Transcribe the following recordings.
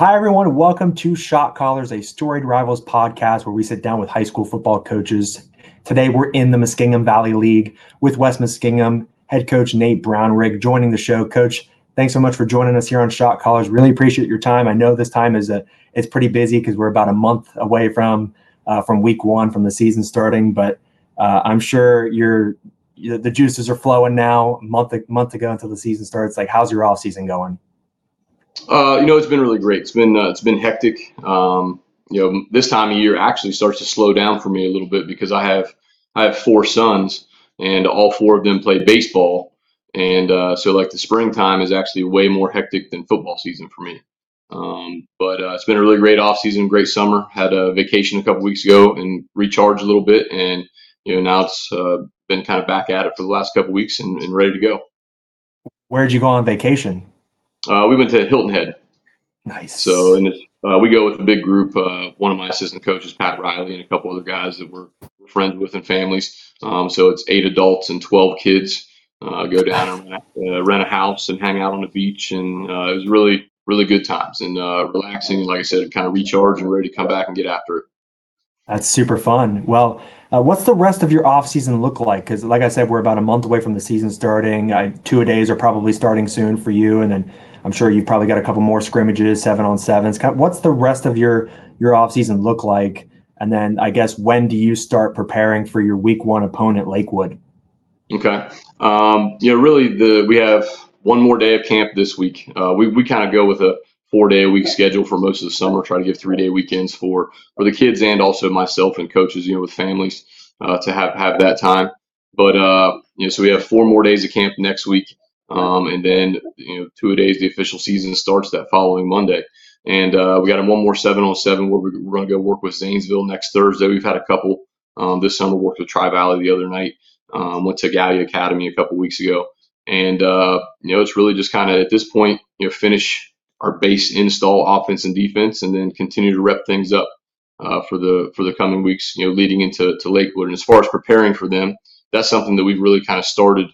Hi, everyone. Welcome to Shot Callers, a storied rivals podcast where we sit down with high school football coaches. Today, we're in the Muskingum Valley League with West Muskingum head coach Nate Brownrigg joining the show. Coach, thanks so much for joining us here on Shot Callers. Really appreciate your time. I know this time is a it's pretty busy because we're about a month away from uh, from week one from the season starting, but uh, I'm sure you're the juices are flowing now. Month month ago until the season starts. Like, how's your off season going? Uh, you know, it's been really great. It's been uh, it's been hectic. Um, you know, this time of year actually starts to slow down for me a little bit because I have I have four sons, and all four of them play baseball, and uh, so like the springtime is actually way more hectic than football season for me. Um, but uh, it's been a really great off season, great summer. Had a vacation a couple weeks ago and recharged a little bit, and you know now it's uh, been kind of back at it for the last couple weeks and, and ready to go. Where did you go on vacation? Uh, we went to Hilton Head. Nice. So, and uh, we go with a big group. Uh, one of my assistant coaches, Pat Riley, and a couple other guys that we're friends with and families. Um, so it's eight adults and twelve kids. Uh, go down and uh, rent a house and hang out on the beach, and uh, it was really, really good times and relaxing. Like I said, kind of recharge and ready to come back and get after it. That's super fun. Well, uh, what's the rest of your off season look like? Because, like I said, we're about a month away from the season starting. Two a days are probably starting soon for you, and then I'm sure you've probably got a couple more scrimmages, seven on sevens. What's the rest of your your off season look like? And then I guess when do you start preparing for your week one opponent, Lakewood? Okay. Um, you know, really, the we have one more day of camp this week. Uh, we we kind of go with a four day a week schedule for most of the summer. Try to give three day weekends for for the kids and also myself and coaches. You know, with families uh, to have have that time. But uh, you know, so we have four more days of camp next week. Um, and then, you know, two days, the official season starts that following Monday. And uh, we got a one more seven on seven where we're going to go work with Zanesville next Thursday. We've had a couple um, this summer, worked with Tri Valley the other night, um, went to Gallia Academy a couple weeks ago. And, uh, you know, it's really just kind of at this point, you know, finish our base install offense and defense and then continue to rep things up uh, for the for the coming weeks, you know, leading into to Lakewood. And as far as preparing for them, that's something that we've really kind of started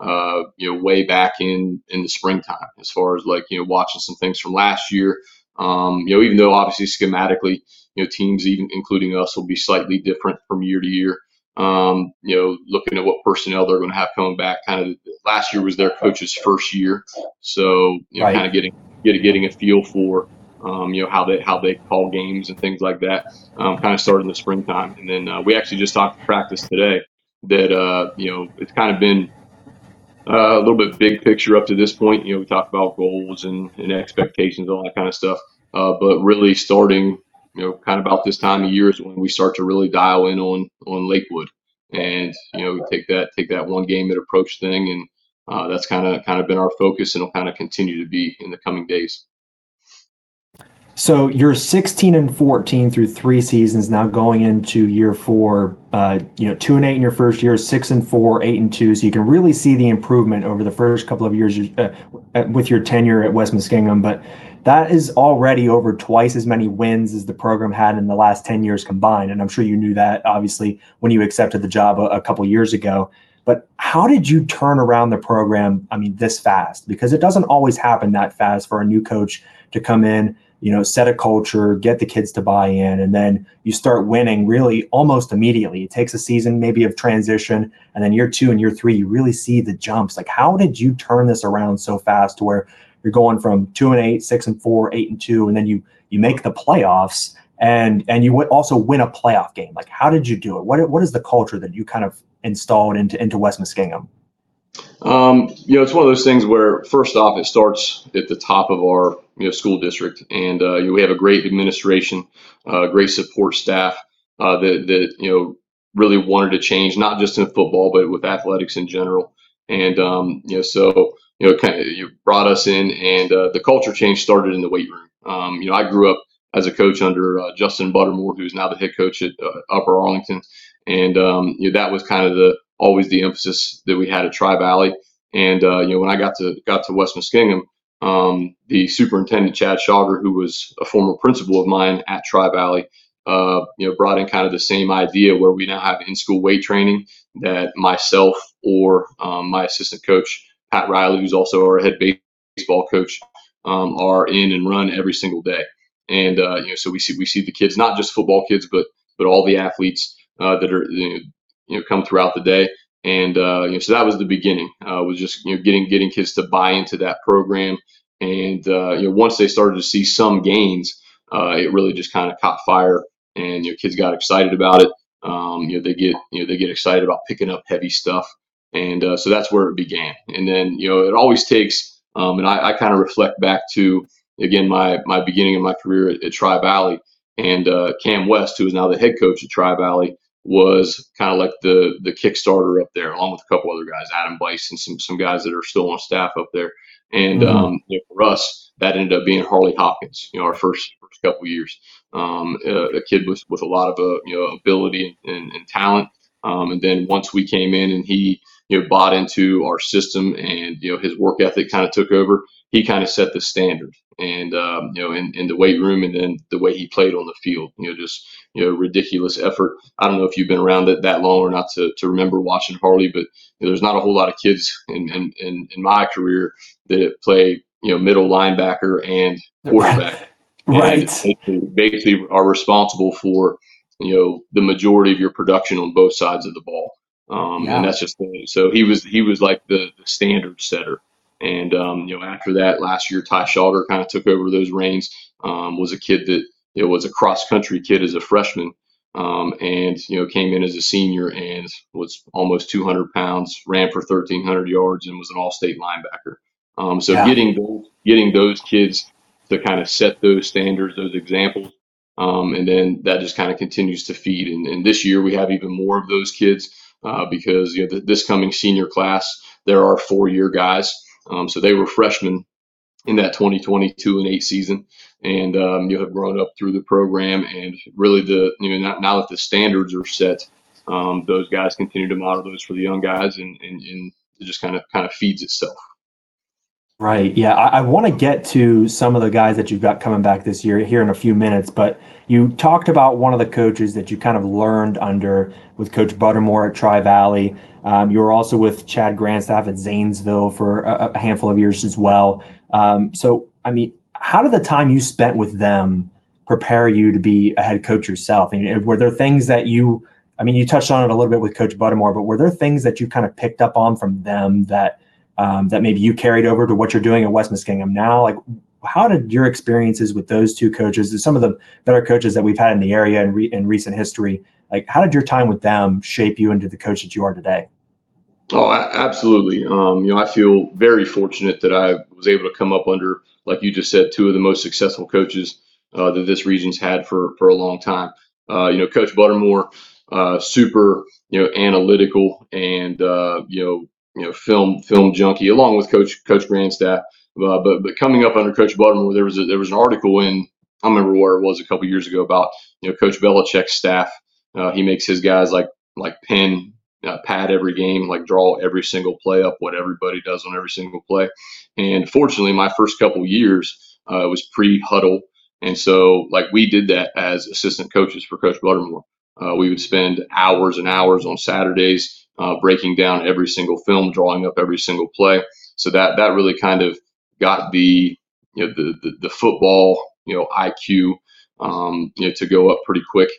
uh, you know, way back in in the springtime, as far as like you know, watching some things from last year. Um, you know, even though obviously schematically, you know, teams even including us will be slightly different from year to year. Um, you know, looking at what personnel they're going to have coming back. Kind of last year was their coach's first year, so you know, right. kind of getting getting getting a feel for um, you know how they how they call games and things like that. Um, kind of started in the springtime, and then uh, we actually just talked to practice today that uh, you know it's kind of been uh, a little bit big picture up to this point. You know, we talked about goals and, and expectations, all that kind of stuff. Uh, but really, starting, you know, kind of about this time of year is when we start to really dial in on on Lakewood, and you know, take that take that one game at approach thing, and uh, that's kind of kind of been our focus, and will kind of continue to be in the coming days. So you're 16 and 14 through three seasons now, going into year four. Uh, you know, two and eight in your first year, six and four, eight and two. So you can really see the improvement over the first couple of years uh, with your tenure at West Muskingum. But that is already over twice as many wins as the program had in the last 10 years combined. And I'm sure you knew that, obviously, when you accepted the job a, a couple years ago. But how did you turn around the program? I mean, this fast because it doesn't always happen that fast for a new coach to come in you know, set a culture, get the kids to buy in, and then you start winning really almost immediately. It takes a season maybe of transition, and then year two and year three, you really see the jumps. Like, how did you turn this around so fast to where you're going from two and eight, six and four, eight and two, and then you you make the playoffs and and you also win a playoff game? Like, how did you do it? What what is the culture that you kind of installed into into West Muskingum? Um, you know, it's one of those things where first off, it starts at the top of our you know school district, and uh, you know, we have a great administration, uh, great support staff uh, that that you know really wanted to change, not just in football, but with athletics in general. And um, you know, so you know, kind of you brought us in, and uh, the culture change started in the weight room. Um, you know, I grew up as a coach under uh, Justin Buttermore, who's now the head coach at uh, Upper Arlington, and um, you know, that was kind of the always the emphasis that we had at Tri Valley. And uh, you know, when I got to got to West Muskingum, um, the superintendent Chad Schauger, who was a former principal of mine at Tri Valley, uh, you know, brought in kind of the same idea where we now have in-school weight training that myself or um, my assistant coach Pat Riley, who's also our head baseball coach, um, are in and run every single day. And uh, you know, so we see we see the kids, not just football kids, but but all the athletes uh, that are you know, come throughout the day. And uh, you know, so that was the beginning. Uh, was just you know getting getting kids to buy into that program. And uh, you know, once they started to see some gains, uh, it really just kind of caught fire, and you know, kids got excited about it. Um, you know, they get you know they get excited about picking up heavy stuff, and uh, so that's where it began. And then you know, it always takes, um, and I, I kind of reflect back to again my my beginning of my career at, at Tri Valley, and uh, Cam West, who is now the head coach at Tri Valley, was kind of like the the Kickstarter up there, along with a couple other guys, Adam Bice and some some guys that are still on staff up there. And Mhm. um, you know, for us, that ended up being Harley Hopkins. You know, our first first couple years, um, uh, a kid with with a lot of uh, you know ability and, and talent. Um, and then once we came in and he you know bought into our system and you know his work ethic kind of took over, he kind of set the standard. And um, you know, in, in the weight room, and then the way he played on the field, you know, just you know, ridiculous effort. I don't know if you've been around it that long or not to, to remember watching Harley, but you know, there's not a whole lot of kids in, in, in, in my career that play, you know, middle linebacker and quarterback. Right. And they basically are responsible for, you know, the majority of your production on both sides of the ball. Um, Yeah. And that's just so he was he was like the, the standard setter. And um, you know, after that, last year Ty Schauger kind of took over those reins. Um, was a kid that you know was a cross country kid as a freshman, um, and you know came in as a senior and was almost 200 pounds, ran for 1,300 yards, and was an all-state linebacker. Um, so Yeah. getting those getting those kids to kind of set those standards, those examples, um, and then that just kind of continues to feed. And, and this year we have even more of those kids uh, because you know th- this coming senior class there are four-year guys. Um, so they were freshmen in that 2022 and 8 season and um, you have grown up through the program and really the you know now, now that the standards are set um, those guys continue to model those for the young guys and, and, and it just kind of kind of feeds itself Right. Yeah. I, I want to get to some of the guys that you've got coming back this year here in a few minutes, but you talked about one of the coaches that you kind of learned under with Coach Buttermore at Tri Valley. Um, you were also with Chad Grandstaff at Zanesville for a, a handful of years as well. Um, so, I mean, how did the time you spent with them prepare you to be a head coach yourself? I mean, were there things that you, I mean, you touched on it a little bit with Coach Buttermore, but were there things that you kind of picked up on from them that um, that maybe you carried over to what you're doing at West Muskingum now? Like, how did your experiences with those two coaches, some of the better coaches that we've had in the area in, re- in recent history, like, how did your time with them shape you into the coach that you are today? Oh, absolutely. Um, you know, I feel very fortunate that I was able to come up under, like you just said, two of the most successful coaches uh, that this region's had for for a long time. Uh, you know, Coach Buttermore, uh, super, you know, analytical and uh, you know, you know, film film junkie, along with Coach Coach Grandstaff. Uh, but but coming up under Coach Buttermore, there was a, there was an article in I remember where it was a couple years ago about you know Coach Belichick's staff. Uh, he makes his guys like like pen uh, pad every game, like draw every single play up, what everybody does on every single play. And fortunately, my first couple years uh, was pre huddle, and so like we did that as assistant coaches for Coach Buttermore. Uh, we would spend hours and hours on Saturdays uh, breaking down every single film, drawing up every single play. So that that really kind of got the you know the the, the football you know IQ um, you know to go up pretty quick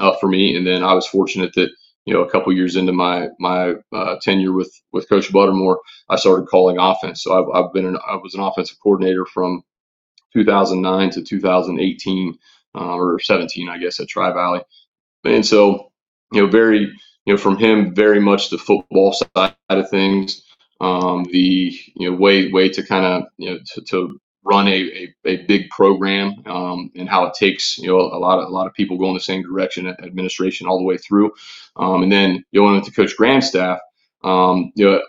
uh, for me. And then I was fortunate that you know a couple years into my my uh, tenure with with Coach Buttermore, I started calling offense. So I've, I've been an, I was an offensive coordinator from 2009 to 2018 uh, or 17, I guess, at Tri Valley. And so you know very you know from him very much the football side of things. Um, the you know way way to kind of you know to, to run a, a, a big program um, and how it takes you know a lot of a lot of people going the same direction administration all the way through um, and then going into coach grandstaff um, you know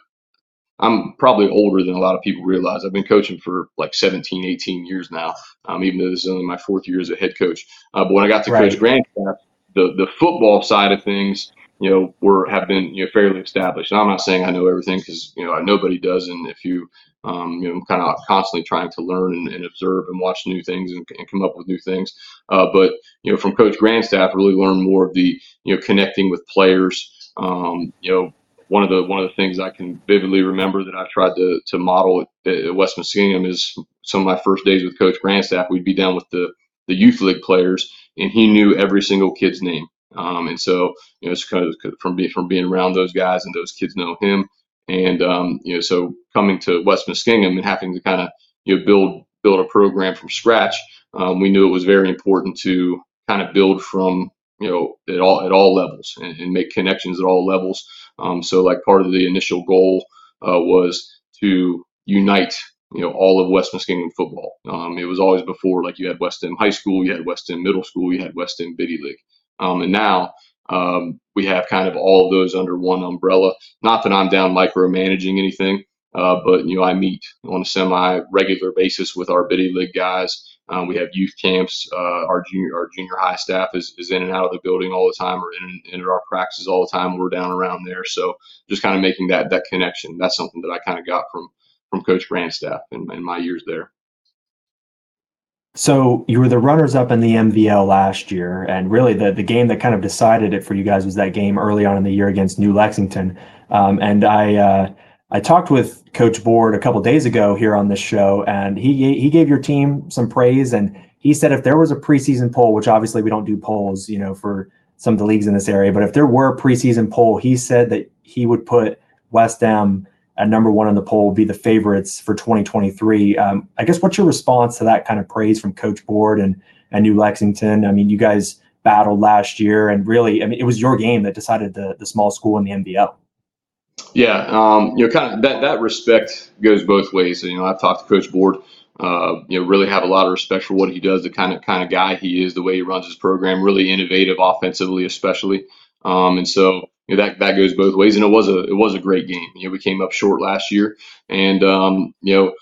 i'm probably older than a lot of people realize i've been coaching for like 17 18 years now um, even though this is only my fourth year as a head coach uh, but when i got to Right. coach grandstaff the, the football side of things you know, were have been you know fairly established. And I'm not saying I know everything because you know nobody does. And if you um, you know, I'm kind of constantly trying to learn and, and observe and watch new things and, and come up with new things. Uh, but you know, from Coach Grandstaff, really learn more of the you know connecting with players. Um, you know, one of the one of the things I can vividly remember that I tried to to model at, at West Muskingum is some of my first days with Coach Grandstaff, we'd be down with the the youth league players, and he knew every single kid's name. Um, and so, you know, it's kind of from being from being around those guys, and those kids know him. And um, you know, so coming to West Muskingum and having to kind of you know build build a program from scratch, um, we knew it was very important to kind of build from you know at all at all levels and, and make connections at all levels. Um, so like part of the initial goal uh, was to unite you know all of West Muskingum football. Um, it was always before like you had West End High School, you had West End Middle School, you had West End Biddy League, um, and now um, we have kind of all of those under one umbrella. Not that I'm down micromanaging anything, uh, but you know I meet on a semi-regular basis with our Biddy League guys. Um, we have youth camps. Uh, our junior our junior high staff is, is in and out of the building all the time, or in, in our practices all the time. We're down around there, so just kind of making that that connection. That's something that I kind of got from from Coach Grandstaff in, in my years there. So you were the runners up in the MVL last year, and really the the game that kind of decided it for you guys was that game early on in the year against New Lexington. Um, and I uh, I talked with Coach Board a couple days ago here on this show, and he he gave your team some praise, and he said if there was a preseason poll, which obviously we don't do polls, you know, for some of the leagues in this area, but if there were a preseason poll, he said that he would put West Em at number one on the poll be the favorites for 2023. Um, I guess what's your response to that kind of praise from Coach Board and and New Lexington? I mean, you guys battled last year, and really, I mean, it was your game that decided the the small school in the MVL. Yeah, um, you know, kind of that that respect goes both ways. You know, I've talked to Coach Board. Uh, you know, really have a lot of respect for what he does, the kind of kind of guy he is, the way he runs his program, really innovative offensively, especially. Um, and so know, that that goes both ways. And it was a it was a great game. You know, we came up short last year, and um, you know,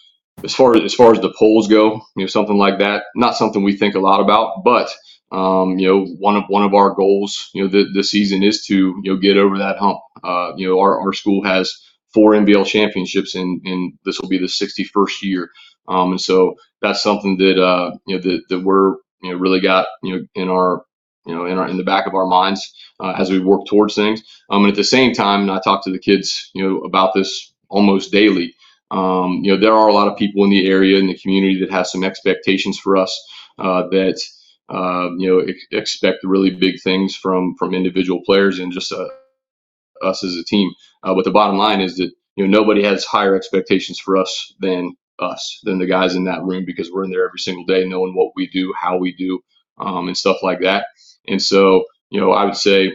as far as as far as the polls go, you know, something like that, not something we think a lot about, but um, you know, one of one of our goals, you know, the, the season is to you know get over that hump. Uh, you know, our, our school has four MVL championships, and and this will be the 61st year. Um, and so that's something that uh, you know that, that we're you know really got you know in our you know, in our in the back of our minds uh, as we work towards things. Um, and at the same time, and I talk to the kids, you know, about this almost daily. Um, you know, there are a lot of people in the area in the community that have some expectations for us uh, that uh, you know ex- expect really big things from from individual players and just uh, us as a team. Uh, but the bottom line is that you know nobody has higher expectations for us than us, than the guys in that room, because we're in there every single day, knowing what we do, how we do, um, and stuff like that. And so, you know, I would say,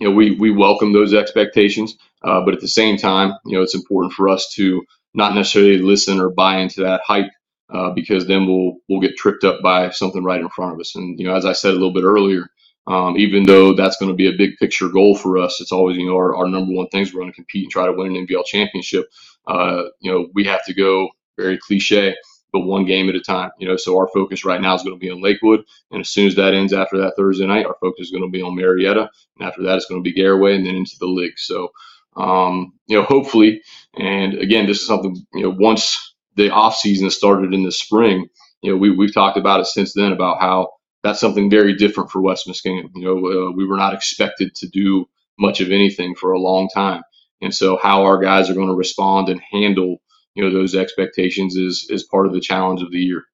you know, we we welcome those expectations, uh, but at the same time, you know, it's important for us to not necessarily listen or buy into that hype uh, because then we'll we'll get tripped up by something right in front of us. And you know, as I said a little bit earlier, um, even though that's going to be a big picture goal for us, it's always you know our, our number one things we're going to compete and try to win an MVL championship. Uh, you know, we have to go very cliche but one game at a time. You know, so our focus right now is going to be on Lakewood, and as soon as that ends after that Thursday night, our focus is going to be on Marietta, and after that, it's going to be Garaway, and then into the league. So, um, you know, hopefully, and again, this is something you know once the off season started in the spring, you know, we we've talked about it since then about how that's something very different for West Muskingum. You know, uh, we were not expected to do much of anything for a long time. And so, how our guys are going to respond and handle you know those expectations is is part of the challenge of the year.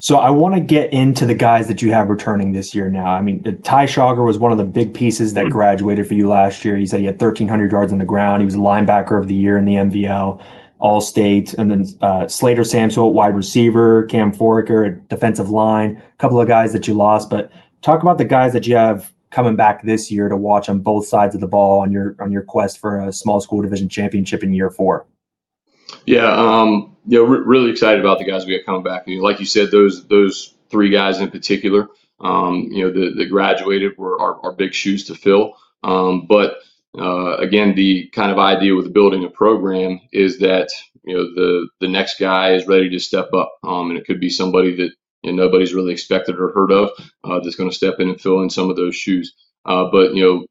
So I want to get into the guys that you have returning this year now. I mean, Ty Schauger was one of the big pieces that graduated for you last year. He said he had 1,300 yards on the ground. He was a linebacker of the year in the MVL, All State, and then uh, Slater Samsel, wide receiver, Cam Foraker, defensive line, a couple of guys that you lost. But talk about the guys that you have coming back this year to watch on both sides of the ball on your on your quest for a small school division championship in year four. Yeah, um, you know, re- really excited about the guys we got coming back. Know, like you said, those those three guys in particular, um, you know, the the graduated were our, our big shoes to fill. Um, but uh, again, the kind of idea with building a program is that you know the the next guy is ready to step up, um, and it could be somebody that you know, nobody's really expected or heard of uh, that's going to step in and fill in some of those shoes. Uh, but you know,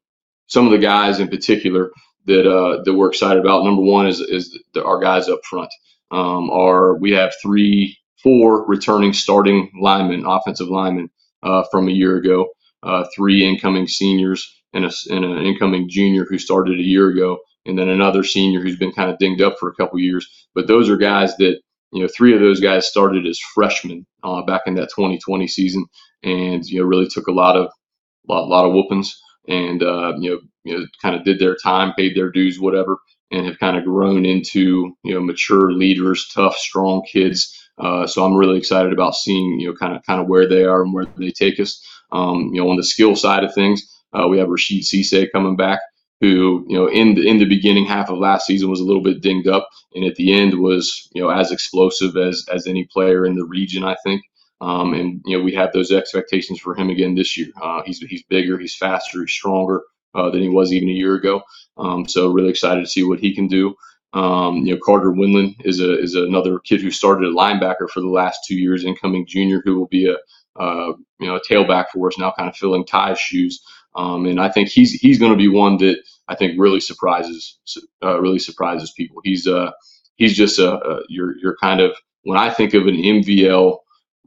some of the guys in particular that uh, that we're excited about. Number one is is the, our guys up front. Um, are we have three, four returning starting linemen, offensive linemen uh, from a year ago. Uh, three incoming seniors and, a, and an incoming junior who started a year ago, and then another senior who's been kind of dinged up for a couple years. But those are guys that you know, three of those guys started as freshmen uh, back in that 2020 season, and you know, really took a lot of lot, lot of whoopings, and uh, you know, you know, kind of did their time, paid their dues, whatever, and have kind of grown into you know mature leaders, tough, strong kids. Uh, so I'm really excited about seeing you know kind of kind of where they are and where they take us. Um, you know, on the skill side of things, uh, we have Rashid Cisse coming back, who you know in the in the beginning half of last season was a little bit dinged up, and at the end was you know as explosive as as any player in the region, I think. Um, and you know we have those expectations for him again this year. Uh, he's he's bigger, he's faster, he's stronger uh, than he was even a year ago. Um, so really excited to see what he can do. Um, you know Carter Winland is a is another kid who started at linebacker for the last two years, incoming junior, who will be a uh, you know a tailback for us now, kind of filling Ty's shoes. Um, and I think he's he's going to be one that I think really surprises uh, really surprises people. He's uh he's just a, a you're kind of when I think of an MVL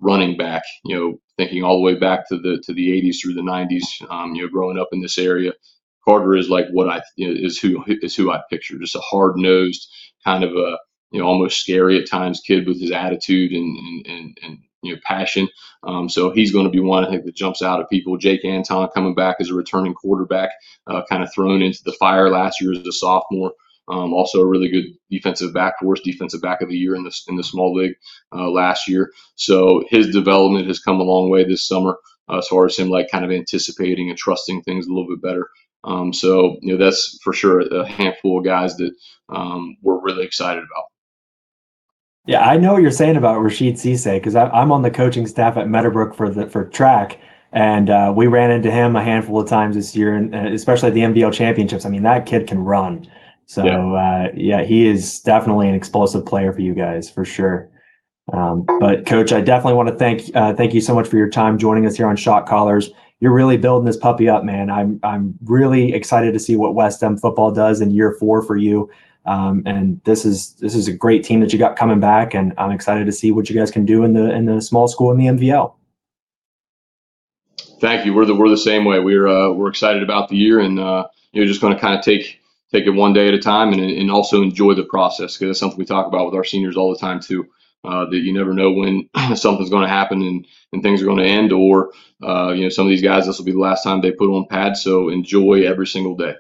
running back, you know, thinking all the way back to the to the 80s through the 90s, um, you know, growing up in this area, Carter is like what I is who is who I picture, just a hard nosed kind of a you know almost scary at times kid with his attitude and and and, and you know passion. Um, so he's going to be one I think that jumps out at people. Jake Anton coming back as a returning quarterback, uh, kind of thrown into the fire last year as a sophomore. Um, also a really good defensive back for us, defensive back of the year in the in the small league uh, last year. So his development has come a long way this summer uh, as far as him like kind of anticipating and trusting things a little bit better. Um, so you know that's for sure a handful of guys that um, we're really excited about. Yeah, I know what you're saying about Rashid Cisse because I'm on the coaching staff at Meadowbrook for the for track, and uh, we ran into him a handful of times this year, and especially at the MVL championships. I mean, that kid can run. So yeah, uh, yeah he is definitely an explosive player for you guys for sure. Um, but coach, I definitely want to thank uh, thank you so much for your time joining us here on Shot Callers. You're really building this puppy up, man. I'm I'm really excited to see what West End football does in year four for you. Um, and this is this is a great team that you got coming back, and I'm excited to see what you guys can do in the in the small school in the MVL. Thank you. We're the we're the same way. We're uh, we're excited about the year, and uh, you're just going to kind of take take it one day at a time, and and also enjoy the process because that's something we talk about with our seniors all the time too. Uh, that you never know when something's going to happen and, and things are going to end, or uh, you know some of these guys this will be the last time they put on pads. So enjoy every single day.